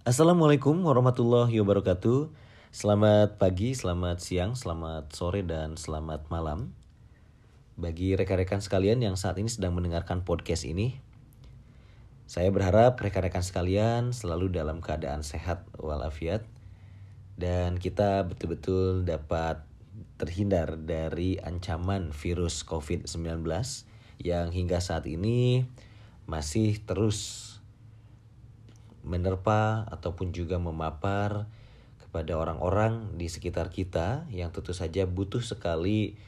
Assalamualaikum warahmatullahi wabarakatuh. Selamat pagi, selamat siang, selamat sore, dan selamat malam. Bagi rekan-rekan sekalian yang saat ini sedang mendengarkan podcast ini, saya berharap rekan-rekan sekalian selalu dalam keadaan sehat walafiat dan kita betul-betul dapat terhindar dari ancaman virus COVID-19 yang hingga saat ini masih terus menerpa ataupun juga memapar kepada orang-orang di sekitar kita yang tentu saja butuh sekali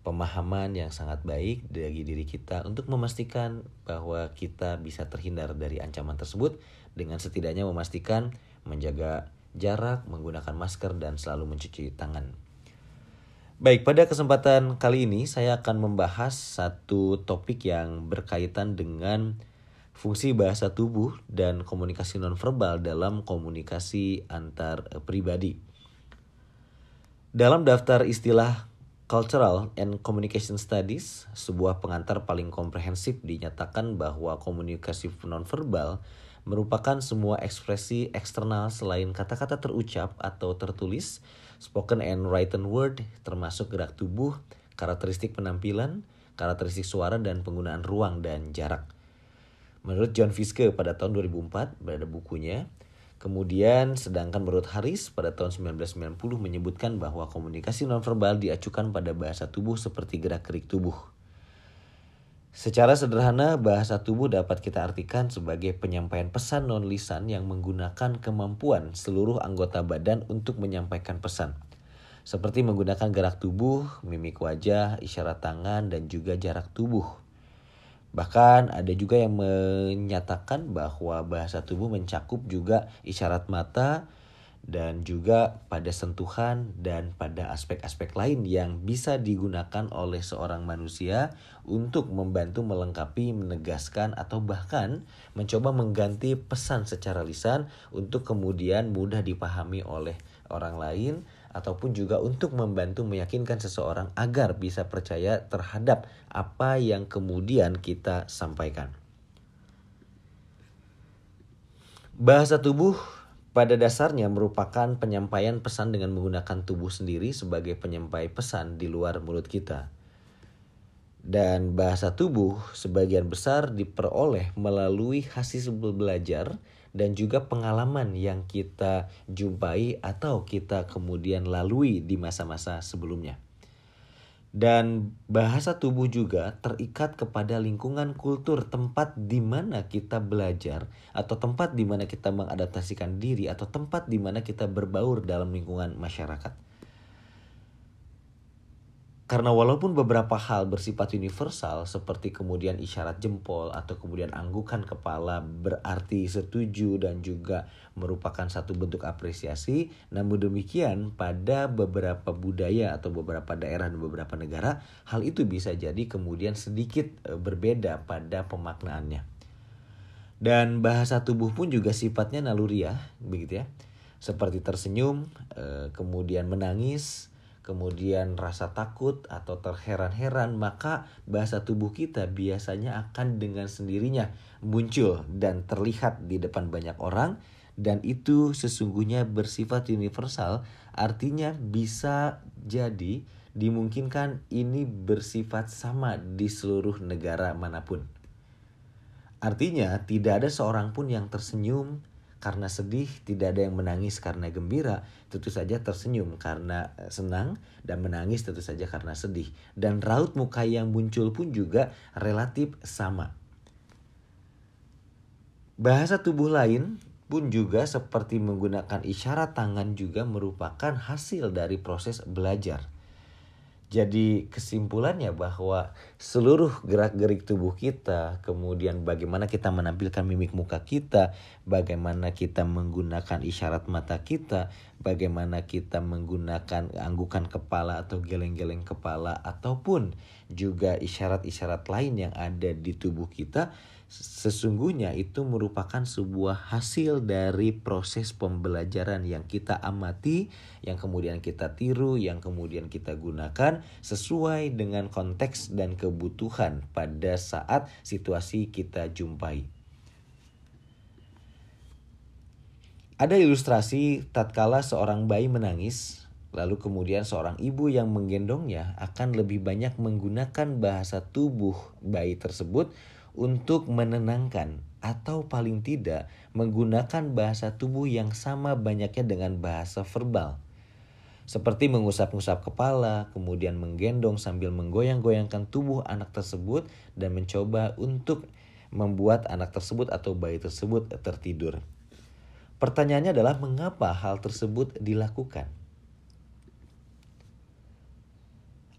pemahaman yang sangat baik dari diri kita untuk memastikan bahwa kita bisa terhindar dari ancaman tersebut dengan setidaknya memastikan menjaga jarak, menggunakan masker dan selalu mencuci tangan. Baik, pada kesempatan kali ini saya akan membahas satu topik yang berkaitan dengan fungsi bahasa tubuh dan komunikasi nonverbal dalam komunikasi antar pribadi. Dalam daftar istilah Cultural and Communication Studies, sebuah pengantar paling komprehensif dinyatakan bahwa komunikasi nonverbal merupakan semua ekspresi eksternal selain kata-kata terucap atau tertulis, spoken and written word, termasuk gerak tubuh, karakteristik penampilan, karakteristik suara, dan penggunaan ruang dan jarak. Menurut John Fiske pada tahun 2004 pada bukunya, kemudian sedangkan menurut Harris pada tahun 1990 menyebutkan bahwa komunikasi nonverbal diacukan pada bahasa tubuh seperti gerak-gerik tubuh. Secara sederhana, bahasa tubuh dapat kita artikan sebagai penyampaian pesan non-lisan yang menggunakan kemampuan seluruh anggota badan untuk menyampaikan pesan. Seperti menggunakan gerak tubuh, mimik wajah, isyarat tangan, dan juga jarak tubuh. Bahkan ada juga yang menyatakan bahwa bahasa tubuh mencakup juga isyarat mata dan juga pada sentuhan dan pada aspek-aspek lain yang bisa digunakan oleh seorang manusia untuk membantu melengkapi, menegaskan atau bahkan mencoba mengganti pesan secara lisan untuk kemudian mudah dipahami oleh orang lain ataupun juga untuk membantu meyakinkan seseorang agar bisa percaya terhadap apa yang kemudian kita sampaikan. Bahasa tubuh pada dasarnya merupakan penyampaian pesan dengan menggunakan tubuh sendiri sebagai penyampai pesan di luar mulut kita. Dan bahasa tubuh sebagian besar diperoleh melalui hasil belajar dan juga pengalaman yang kita jumpai atau kita kemudian lalui di masa-masa sebelumnya. Dan bahasa tubuh juga terikat kepada lingkungan kultur tempat di mana kita belajar atau tempat di mana kita mengadaptasikan diri atau tempat di mana kita berbaur dalam lingkungan masyarakat. Karena walaupun beberapa hal bersifat universal seperti kemudian isyarat jempol atau kemudian anggukan kepala berarti setuju dan juga merupakan satu bentuk apresiasi, namun demikian pada beberapa budaya atau beberapa daerah dan beberapa negara hal itu bisa jadi kemudian sedikit e, berbeda pada pemaknaannya. Dan bahasa tubuh pun juga sifatnya naluriah, begitu ya. Seperti tersenyum, e, kemudian menangis, kemudian rasa takut atau terheran-heran, maka bahasa tubuh kita biasanya akan dengan sendirinya muncul dan terlihat di depan banyak orang dan itu sesungguhnya bersifat universal, artinya bisa jadi dimungkinkan ini bersifat sama di seluruh negara mana pun. Artinya, tidak ada seorang pun yang tersenyum, karena sedih, tidak ada yang menangis karena gembira, tentu saja tersenyum karena eh, senang dan menangis tentu saja karena sedih. Dan raut muka yang muncul pun juga relatif sama. Bahasa tubuh lain pun juga seperti menggunakan isyarat tangan juga merupakan hasil dari proses belajar. Jadi kesimpulannya bahwa seluruh gerak-gerik tubuh kita, kemudian bagaimana kita menampilkan mimik muka kita, bagaimana kita menggunakan isyarat mata kita, bagaimana kita menggunakan anggukan kepala atau geleng-geleng kepala ataupun juga isyarat-isyarat lain yang ada di tubuh kita sesungguhnya itu merupakan sebuah hasil dari proses pembelajaran yang kita amati, yang kemudian kita tiru, yang kemudian kita gunakan sesuai dengan konteks dan kebutuhan pada saat situasi kita jumpai. Ada ilustrasi tatkala seorang bayi menangis, lalu kemudian seorang ibu yang menggendongnya akan lebih banyak menggunakan bahasa tubuh bayi tersebut untuk menenangkan atau paling tidak menggunakan bahasa tubuh yang sama banyaknya dengan bahasa verbal. Seperti mengusap-ngusap kepala, kemudian menggendong sambil menggoyang-goyangkan tubuh anak tersebut dan mencoba untuk membuat anak tersebut atau bayi tersebut tertidur. Pertanyaannya adalah mengapa hal tersebut dilakukan?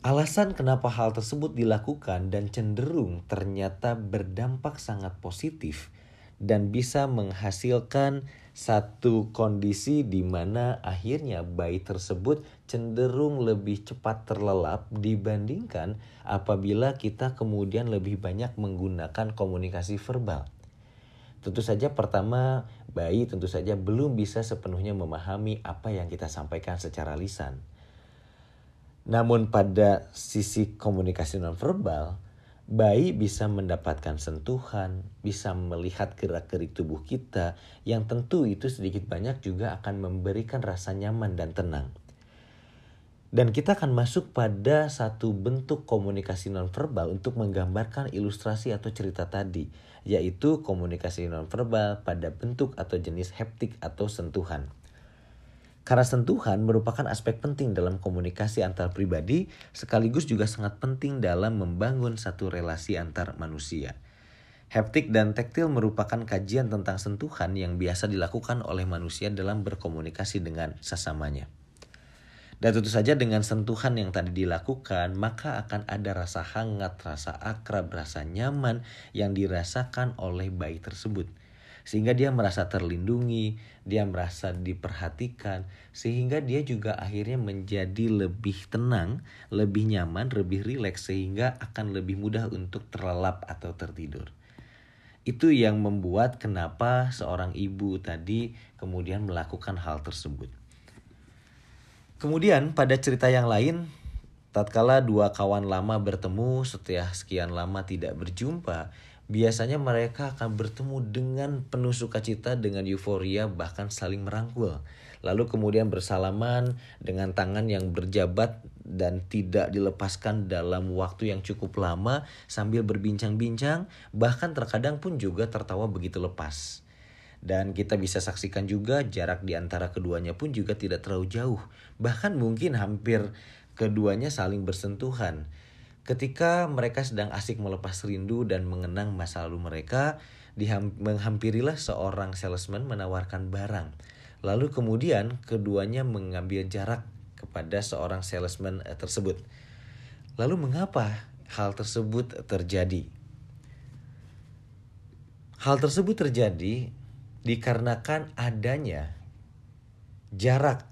Alasan kenapa hal tersebut dilakukan dan cenderung ternyata berdampak sangat positif dan bisa menghasilkan satu kondisi di mana akhirnya bayi tersebut cenderung lebih cepat terlelap dibandingkan apabila kita kemudian lebih banyak menggunakan komunikasi verbal. Tentu saja pertama bayi tentu saja belum bisa sepenuhnya memahami apa yang kita sampaikan secara lisan. Namun pada sisi komunikasi nonverbal, bayi bisa mendapatkan sentuhan, bisa melihat gerak-gerik tubuh kita yang tentu itu sedikit banyak juga akan memberikan rasa nyaman dan tenang. Dan kita akan masuk pada satu bentuk komunikasi nonverbal untuk menggambarkan ilustrasi atau cerita tadi, yaitu komunikasi nonverbal pada bentuk atau jenis haptik atau sentuhan. Karena sentuhan merupakan aspek penting dalam komunikasi antar pribadi, sekaligus juga sangat penting dalam membangun satu relasi antar manusia. Haptik dan tektil merupakan kajian tentang sentuhan yang biasa dilakukan oleh manusia dalam berkomunikasi dengan sesamanya. Dan tentu saja dengan sentuhan yang tadi dilakukan, maka akan ada rasa hangat, rasa akrab, rasa nyaman yang dirasakan oleh bayi tersebut. Sehingga dia merasa terlindungi, dia merasa diperhatikan, sehingga dia juga akhirnya menjadi lebih tenang, lebih nyaman, lebih rileks, sehingga akan lebih mudah untuk terlelap atau tertidur. Itu yang membuat kenapa seorang ibu tadi kemudian melakukan hal tersebut. Kemudian pada cerita yang lain, tatkala dua kawan lama bertemu setelah sekian lama tidak berjumpa, biasanya mereka akan bertemu dengan penuh sukacita, dengan euforia, bahkan saling merangkul. Lalu kemudian bersalaman dengan tangan yang berjabat dan tidak dilepaskan dalam waktu yang cukup lama sambil berbincang-bincang, bahkan terkadang pun juga tertawa begitu lepas. Dan kita bisa saksikan juga jarak di antara keduanya pun juga tidak terlalu jauh. Bahkan mungkin hampir keduanya saling bersentuhan. Ketika mereka sedang asik melepas rindu dan mengenang masa lalu mereka, menghampirilah seorang salesman menawarkan barang. Lalu kemudian keduanya mengambil jarak kepada seorang salesman eh, tersebut. Lalu mengapa hal tersebut terjadi? Hal tersebut terjadi dikarenakan adanya jarak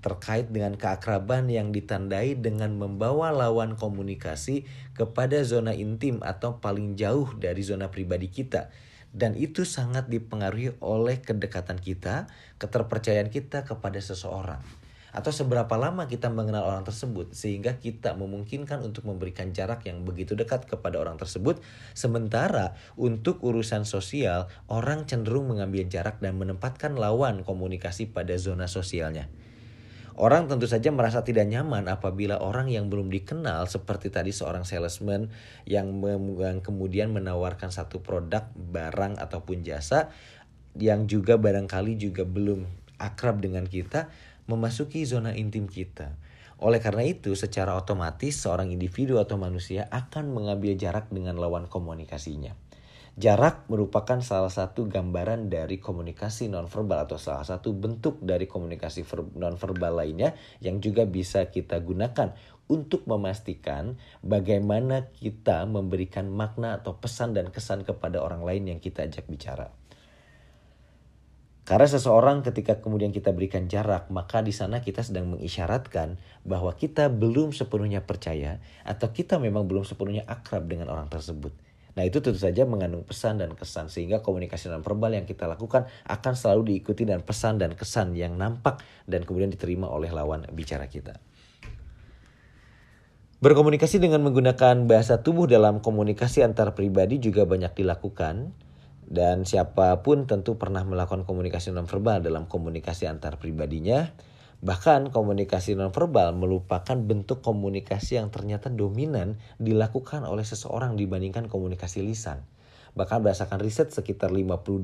terkait dengan keakraban yang ditandai dengan membawa lawan komunikasi kepada zona intim atau paling jauh dari zona pribadi kita. Dan itu sangat dipengaruhi oleh kedekatan kita, keterpercayaan kita kepada seseorang atau seberapa lama kita mengenal orang tersebut sehingga kita memungkinkan untuk memberikan jarak yang begitu dekat kepada orang tersebut sementara untuk urusan sosial orang cenderung mengambil jarak dan menempatkan lawan komunikasi pada zona sosialnya. Orang tentu saja merasa tidak nyaman apabila orang yang belum dikenal seperti tadi seorang salesman yang, kemudian menawarkan satu produk, barang ataupun jasa yang juga barangkali juga belum akrab dengan kita memasuki zona intim kita. Oleh karena itu, secara otomatis seorang individu atau manusia akan mengambil jarak dengan lawan komunikasinya. Jarak merupakan salah satu gambaran dari komunikasi nonverbal atau salah satu bentuk dari komunikasi nonverbal lainnya yang juga bisa kita gunakan untuk memastikan bagaimana kita memberikan makna atau pesan dan kesan kepada orang lain yang kita ajak bicara. Karena seseorang ketika kemudian kita berikan jarak, maka di sana kita sedang mengisyaratkan bahwa kita belum sepenuhnya percaya atau kita memang belum sepenuhnya akrab dengan orang tersebut. Nah itu tentu saja mengandung pesan dan kesan sehingga komunikasi non verbal yang kita lakukan akan selalu diikuti dan pesan dan kesan yang nampak dan kemudian diterima oleh lawan bicara kita. Berkomunikasi dengan menggunakan bahasa tubuh dalam komunikasi antar pribadi juga banyak dilakukan Dan siapa pun tentu pernah melakukan komunikasi nonverbal dalam komunikasi antar pribadinya. Bahkan komunikasi nonverbal merupakan bentuk komunikasi yang ternyata dominan dilakukan oleh seseorang dibandingkan komunikasi lisan. Bahkan berdasarkan riset sekitar 52%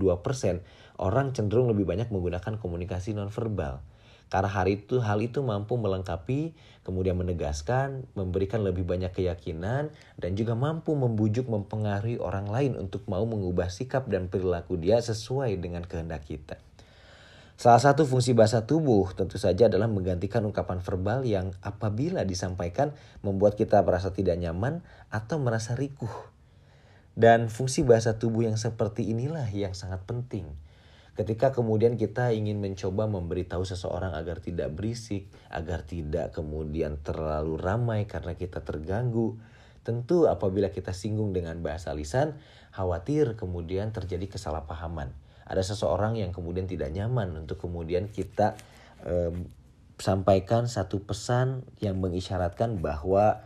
orang cenderung lebih banyak menggunakan komunikasi nonverbal. Karena hari itu hal itu mampu melengkapi, kemudian menegaskan, memberikan lebih banyak keyakinan dan juga mampu membujuk mempengaruhi orang lain untuk mau mengubah sikap dan perilaku dia sesuai dengan kehendak kita. Salah satu fungsi bahasa tubuh tentu saja adalah menggantikan ungkapan verbal yang apabila disampaikan membuat kita merasa tidak nyaman atau merasa rikuh. Dan fungsi bahasa tubuh yang seperti inilah yang sangat penting Ketika kemudian kita ingin mencoba memberitahu seseorang agar tidak berisik, agar tidak kemudian terlalu ramai karena kita terganggu, tentu apabila kita singgung dengan bahasa lisan, khawatir kemudian terjadi kesalahpahaman. Ada seseorang yang kemudian tidak nyaman untuk kemudian kita eh, sampaikan satu pesan yang mengisyaratkan bahwa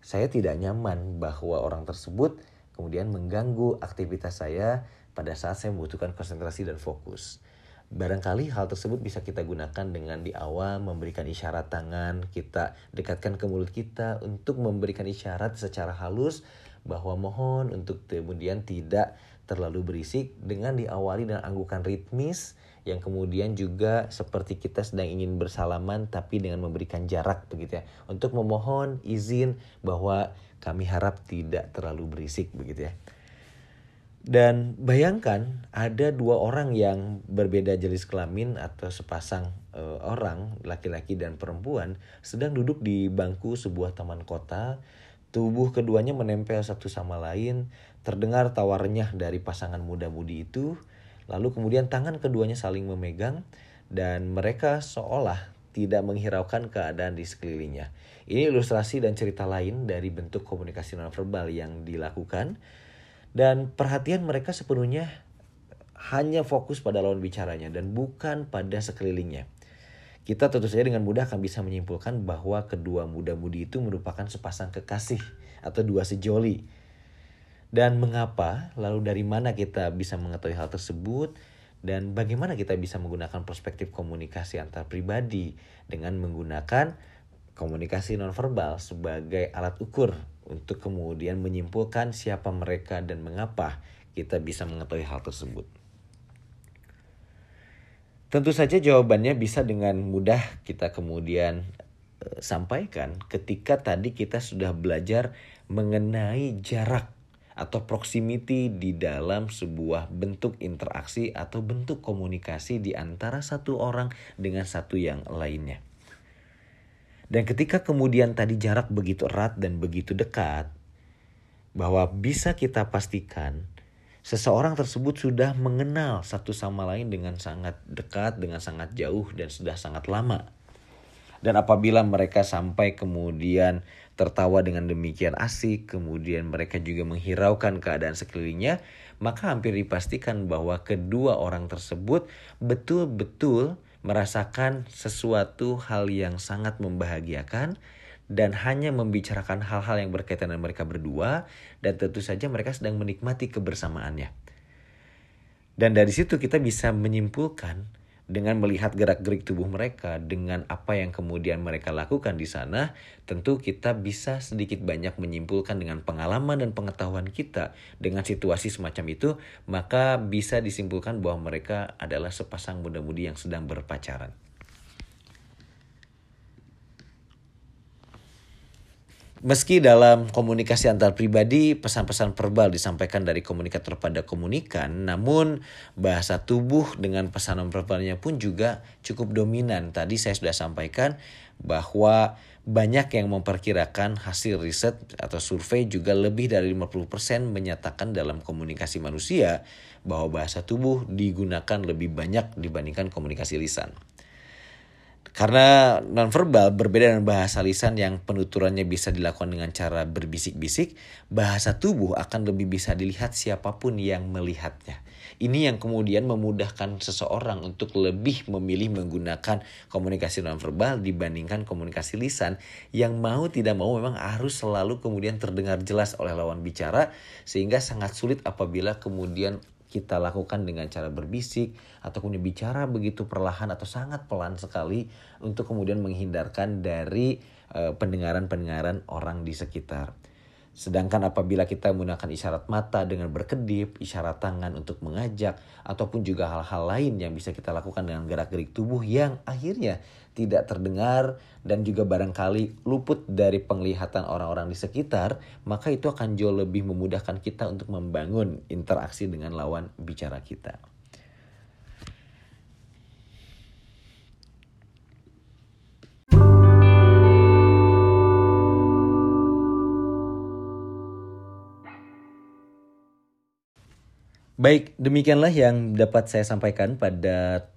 saya tidak nyaman bahwa orang tersebut kemudian mengganggu aktivitas saya pada saat saya membutuhkan konsentrasi dan fokus. Barangkali hal tersebut bisa kita gunakan dengan di awal memberikan isyarat tangan, kita dekatkan ke mulut kita untuk memberikan isyarat secara halus bahwa mohon untuk kemudian tidak terlalu berisik dengan diawali dengan anggukan ritmis yang kemudian juga seperti kita sedang ingin bersalaman tapi dengan memberikan jarak begitu ya untuk memohon izin bahwa kami harap tidak terlalu berisik begitu ya. Dan bayangkan ada dua orang yang berbeda jenis kelamin atau sepasang e, orang, laki-laki dan perempuan, sedang duduk di bangku sebuah taman kota. Tubuh keduanya menempel satu sama lain, terdengar tawarnya dari pasangan muda-mudi itu. Lalu kemudian tangan keduanya saling memegang dan mereka seolah tidak menghiraukan keadaan di sekelilingnya. Ini ilustrasi dan cerita lain dari bentuk komunikasi nonverbal yang dilakukan dan perhatian mereka sepenuhnya hanya fokus pada lawan bicaranya dan bukan pada sekelilingnya. Kita tentu saja dengan mudah akan bisa menyimpulkan bahwa kedua muda-mudi itu merupakan sepasang kekasih atau dua sejoli. Dan mengapa, lalu dari mana kita bisa mengetahui hal tersebut, dan bagaimana kita bisa menggunakan perspektif komunikasi antar pribadi dengan menggunakan komunikasi nonverbal sebagai alat ukur untuk kemudian menyimpulkan siapa mereka dan mengapa kita bisa mengetahui hal tersebut. Tentu saja jawabannya bisa dengan mudah kita kemudian e, sampaikan ketika tadi kita sudah belajar mengenai jarak atau proximity di dalam sebuah bentuk interaksi atau bentuk komunikasi di antara satu orang dengan satu yang lainnya. Dan ketika kemudian tadi jarak begitu erat dan begitu dekat, bahwa bisa kita pastikan seseorang tersebut sudah mengenal satu sama lain dengan sangat dekat, dengan sangat jauh, dan sudah sangat lama. Dan apabila mereka sampai kemudian tertawa dengan demikian asik, kemudian mereka juga menghiraukan keadaan sekelilingnya, maka hampir dipastikan bahwa kedua orang tersebut betul-betul merasakan sesuatu hal yang sangat membahagiakan dan hanya membicarakan hal-hal yang berkaitan dengan mereka berdua dan tentu saja mereka sedang menikmati kebersamaannya. Dan dari situ kita bisa menyimpulkan dengan melihat gerak-gerik tubuh mereka, dengan apa yang kemudian mereka lakukan di sana, tentu kita bisa sedikit banyak menyimpulkan dengan pengalaman dan pengetahuan kita dengan situasi semacam itu, maka bisa disimpulkan bahwa mereka adalah sepasang muda-mudi yang sedang berpacaran. Meski dalam komunikasi antar pribadi pesan-pesan verbal disampaikan dari komunikator pada komunikan, namun bahasa tubuh dengan pesanan verbalnya pun juga cukup dominan. Tadi saya sudah sampaikan bahwa banyak yang memperkirakan hasil riset atau survei juga lebih dari 50% menyatakan dalam komunikasi manusia bahwa bahasa tubuh digunakan lebih banyak dibandingkan komunikasi lisan. Karena nonverbal berbeda dengan bahasa lisan yang penuturannya bisa dilakukan dengan cara berbisik-bisik, bahasa tubuh akan lebih bisa dilihat siapa pun yang melihatnya. Ini yang kemudian memudahkan seseorang untuk lebih memilih menggunakan komunikasi nonverbal dibandingkan komunikasi lisan yang mau tidak mau memang harus selalu kemudian terdengar jelas oleh lawan bicara sehingga sangat sulit apabila kemudian kita lakukan dengan cara berbisik ataupun bicara begitu perlahan atau sangat pelan sekali untuk kemudian menghindarkan dari uh, pendengaran-pendengaran orang di sekitar. Sedangkan apabila kita menggunakan isyarat mata dengan berkedip, isyarat tangan untuk mengajak, ataupun juga hal-hal lain yang bisa kita lakukan dengan gerak-gerik tubuh yang akhirnya tidak terdengar dan juga barangkali luput dari penglihatan orang-orang di sekitar, maka itu akan jauh lebih memudahkan kita untuk membangun interaksi dengan lawan bicara kita. Baik, demikianlah yang dapat saya sampaikan pada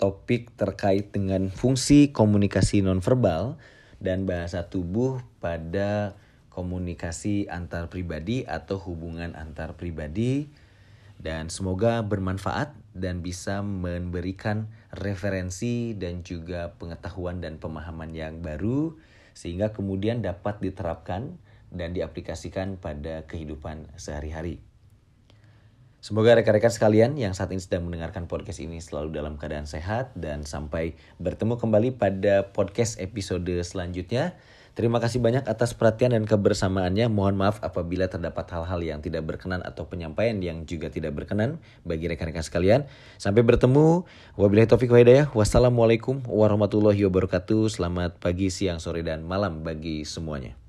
topik terkait dengan fungsi komunikasi nonverbal dan bahasa tubuh pada komunikasi antar pribadi atau hubungan antar pribadi dan semoga bermanfaat dan bisa memberikan referensi dan juga pengetahuan dan pemahaman yang baru sehingga kemudian dapat diterapkan dan diaplikasikan pada kehidupan sehari-hari. Semoga rekan-rekan sekalian yang saat ini sedang mendengarkan podcast ini selalu dalam keadaan sehat dan sampai bertemu kembali pada podcast episode selanjutnya. Terima kasih banyak atas perhatian dan kebersamaannya. Mohon maaf apabila terdapat hal-hal yang tidak berkenan atau penyampaian yang juga tidak berkenan bagi rekan-rekan sekalian. Sampai bertemu. Wabillahi taufiq hidayah. Wassalamualaikum warahmatullahi wabarakatuh. Selamat pagi, siang, sore, dan malam bagi semuanya.